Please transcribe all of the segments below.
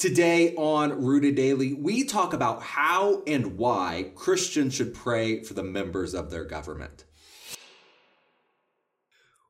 Today on Rooted Daily, we talk about how and why Christians should pray for the members of their government.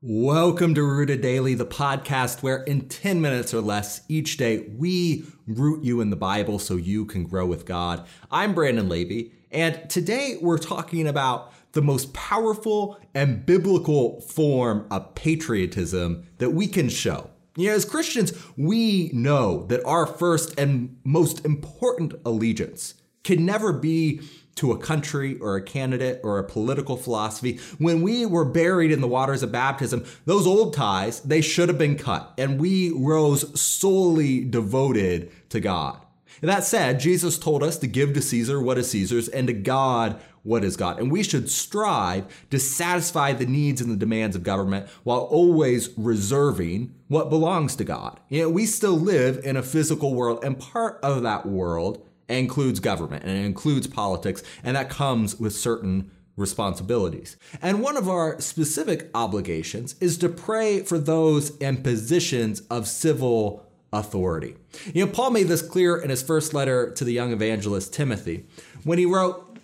Welcome to Rooted Daily, the podcast where in 10 minutes or less each day we root you in the Bible so you can grow with God. I'm Brandon Levy, and today we're talking about the most powerful and biblical form of patriotism that we can show. Know, as Christians, we know that our first and most important allegiance can never be to a country or a candidate or a political philosophy. When we were buried in the waters of baptism, those old ties, they should have been cut, and we rose solely devoted to God. That said, Jesus told us to give to Caesar what is Caesar's and to God what is God. And we should strive to satisfy the needs and the demands of government while always reserving what belongs to God. You know, we still live in a physical world, and part of that world includes government and it includes politics, and that comes with certain responsibilities. And one of our specific obligations is to pray for those in positions of civil authority. You know, Paul made this clear in his first letter to the young evangelist Timothy when he wrote,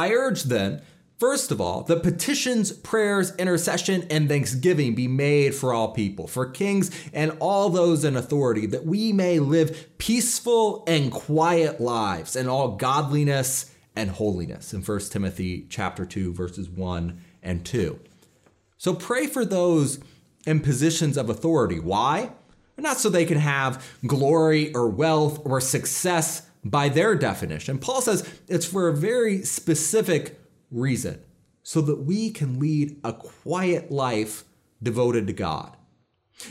I urge then, first of all, that petitions, prayers, intercession, and thanksgiving be made for all people, for kings and all those in authority, that we may live peaceful and quiet lives in all godliness and holiness. In 1 Timothy chapter 2, verses 1 and 2. So pray for those in positions of authority. Why? Not so they can have glory or wealth or success by their definition. Paul says it's for a very specific reason so that we can lead a quiet life devoted to God.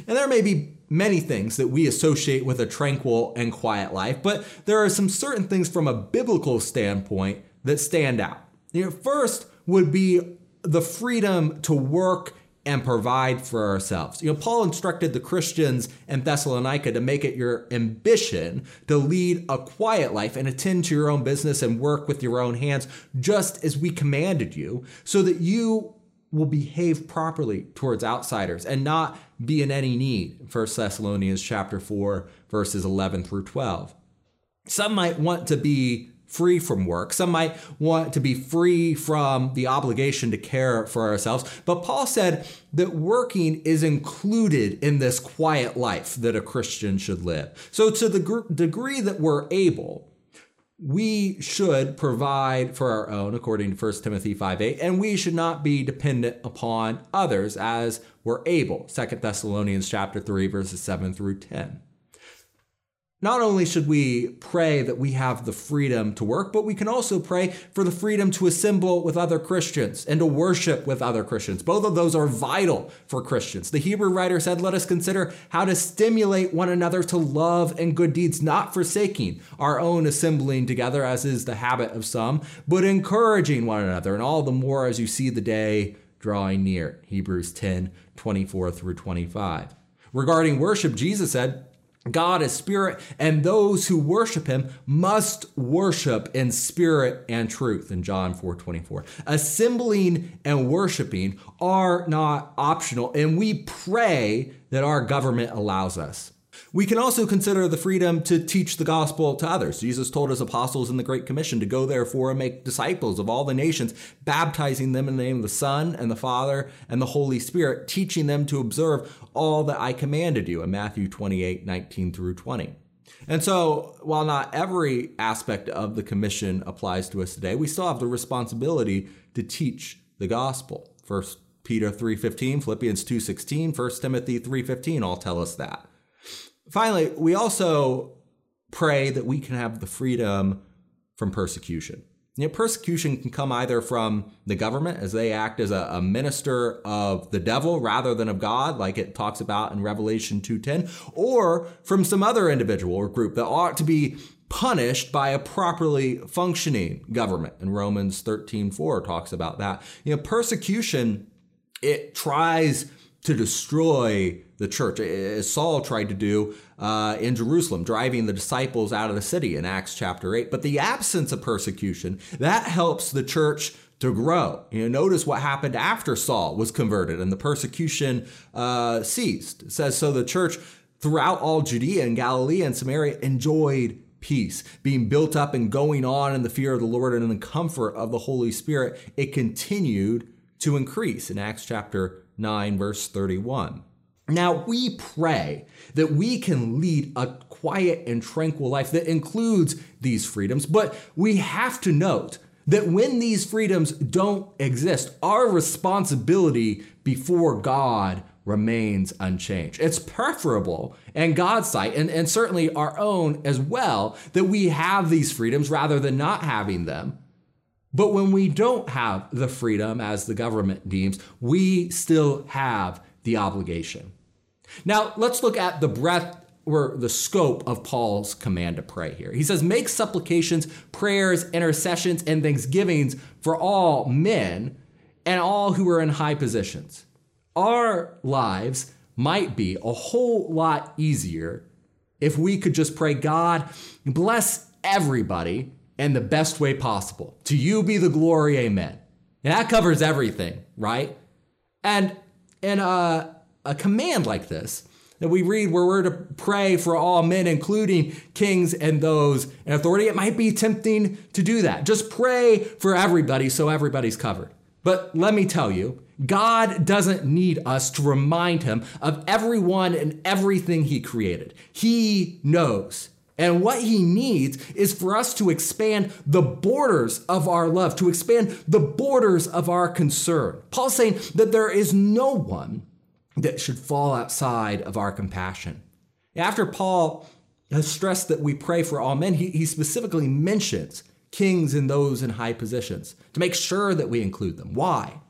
And there may be many things that we associate with a tranquil and quiet life, but there are some certain things from a biblical standpoint that stand out. You know, first would be the freedom to work and provide for ourselves. You know, Paul instructed the Christians in Thessalonica to make it your ambition to lead a quiet life and attend to your own business and work with your own hands, just as we commanded you, so that you will behave properly towards outsiders and not be in any need. 1 Thessalonians chapter 4, verses 11 through 12. Some might want to be free from work. Some might want to be free from the obligation to care for ourselves. But Paul said that working is included in this quiet life that a Christian should live. So, to the gr- degree that we're able, we should provide for our own according to 1 timothy 5 8 and we should not be dependent upon others as we're able 2 thessalonians chapter 3 verses 7 through 10 not only should we pray that we have the freedom to work, but we can also pray for the freedom to assemble with other Christians and to worship with other Christians. Both of those are vital for Christians. The Hebrew writer said, Let us consider how to stimulate one another to love and good deeds, not forsaking our own assembling together, as is the habit of some, but encouraging one another, and all the more as you see the day drawing near. Hebrews 10 24 through 25. Regarding worship, Jesus said, God is spirit, and those who worship him must worship in spirit and truth in John 4 24. Assembling and worshiping are not optional, and we pray that our government allows us. We can also consider the freedom to teach the gospel to others. Jesus told his apostles in the Great Commission to go therefore and make disciples of all the nations, baptizing them in the name of the Son and the Father and the Holy Spirit, teaching them to observe all that I commanded you in Matthew 28 19 through 20. And so, while not every aspect of the commission applies to us today, we still have the responsibility to teach the gospel. First Peter 3:15, Philippians 2:16, 1 Timothy 3:15 all tell us that. Finally, we also pray that we can have the freedom from persecution. You know, persecution can come either from the government as they act as a, a, minister of the devil rather than of God, like it talks about in Revelation 2.10, or from some other individual or group that ought to be punished by a properly functioning government. And Romans 13.4 talks about that. You know, persecution, it tries to destroy the church, as Saul tried to do uh, in Jerusalem, driving the disciples out of the city in Acts chapter 8. But the absence of persecution, that helps the church to grow. You know, notice what happened after Saul was converted and the persecution uh, ceased. It says, so the church throughout all Judea and Galilee and Samaria enjoyed peace, being built up and going on in the fear of the Lord and in the comfort of the Holy Spirit. It continued to increase in Acts chapter 9, verse 31. Now, we pray that we can lead a quiet and tranquil life that includes these freedoms, but we have to note that when these freedoms don't exist, our responsibility before God remains unchanged. It's preferable in God's sight, and, and certainly our own as well, that we have these freedoms rather than not having them. But when we don't have the freedom as the government deems, we still have the obligation. Now, let's look at the breadth or the scope of Paul's command to pray here. He says, Make supplications, prayers, intercessions, and thanksgivings for all men and all who are in high positions. Our lives might be a whole lot easier if we could just pray, God, bless everybody in the best way possible. To you be the glory, amen. And that covers everything, right? And in a, uh, a command like this, that we read where we're to pray for all men, including kings and those in authority, it might be tempting to do that. Just pray for everybody so everybody's covered. But let me tell you, God doesn't need us to remind him of everyone and everything he created. He knows. And what he needs is for us to expand the borders of our love, to expand the borders of our concern. Paul's saying that there is no one that should fall outside of our compassion. After Paul has stressed that we pray for all men, he, he specifically mentions kings and those in high positions to make sure that we include them. Why?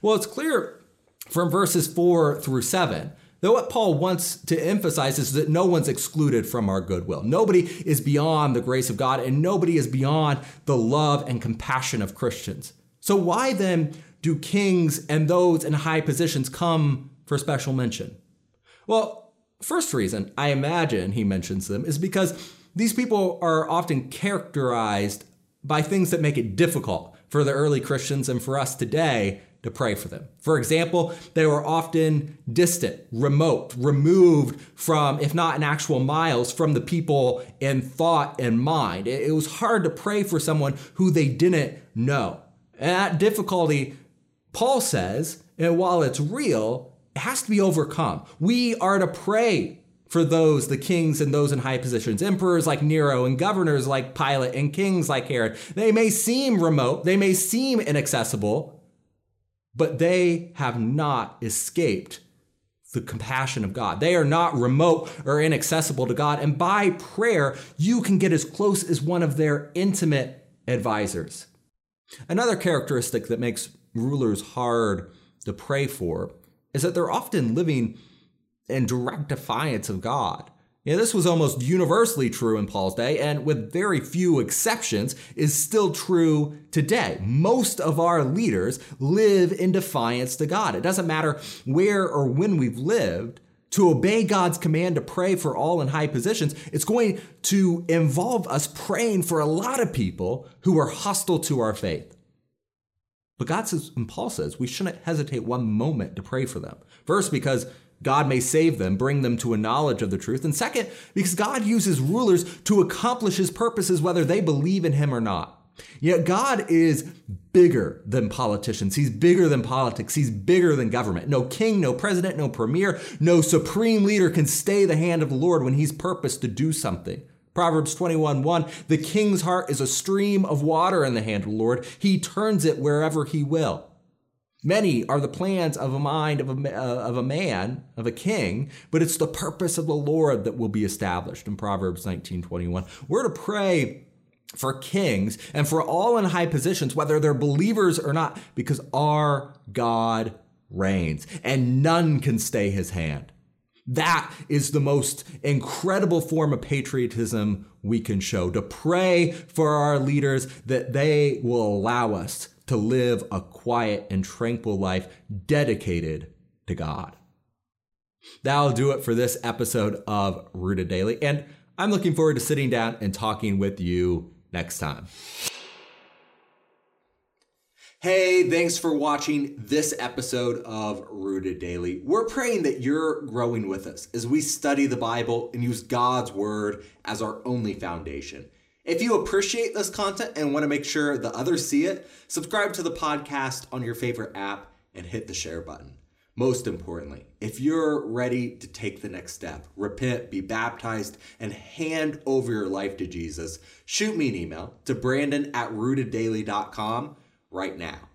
Well, it's clear from verses 4 through 7 that what Paul wants to emphasize is that no one's excluded from our goodwill. Nobody is beyond the grace of God, and nobody is beyond the love and compassion of Christians. So, why then do kings and those in high positions come for special mention? Well, first reason I imagine he mentions them is because these people are often characterized by things that make it difficult for the early Christians and for us today to pray for them. For example, they were often distant, remote, removed from, if not in actual miles, from the people in thought and mind. It was hard to pray for someone who they didn't know. And that difficulty, Paul says, and while it's real, it has to be overcome. We are to pray for those, the kings and those in high positions, emperors like Nero and governors like Pilate and kings like Herod. They may seem remote, they may seem inaccessible, but they have not escaped the compassion of God. They are not remote or inaccessible to God. And by prayer, you can get as close as one of their intimate advisors. Another characteristic that makes rulers hard to pray for is that they're often living in direct defiance of God. Yeah, this was almost universally true in Paul's day, and with very few exceptions, is still true today. Most of our leaders live in defiance to God. It doesn't matter where or when we've lived, to obey God's command to pray for all in high positions, it's going to involve us praying for a lot of people who are hostile to our faith. But God says, and Paul says, we shouldn't hesitate one moment to pray for them. First, because God may save them, bring them to a knowledge of the truth. And second, because God uses rulers to accomplish his purposes, whether they believe in him or not. Yet God is bigger than politicians. He's bigger than politics. He's bigger than government. No king, no president, no premier, no supreme leader can stay the hand of the Lord when he's purposed to do something. Proverbs 21 1 The king's heart is a stream of water in the hand of the Lord. He turns it wherever he will. Many are the plans of a mind of a, uh, of a man, of a king, but it's the purpose of the Lord that will be established in Proverbs 19:21. We're to pray for kings and for all in high positions, whether they're believers or not, because our God reigns and none can stay his hand. That is the most incredible form of patriotism we can show to pray for our leaders that they will allow us to live a quiet and tranquil life dedicated to God. That'll do it for this episode of Rooted Daily, and I'm looking forward to sitting down and talking with you next time. Hey, thanks for watching this episode of Rooted Daily. We're praying that you're growing with us as we study the Bible and use God's Word as our only foundation. If you appreciate this content and want to make sure the others see it, subscribe to the podcast on your favorite app and hit the share button. Most importantly, if you're ready to take the next step, repent, be baptized, and hand over your life to Jesus, shoot me an email to brandon at rooteddaily.com right now.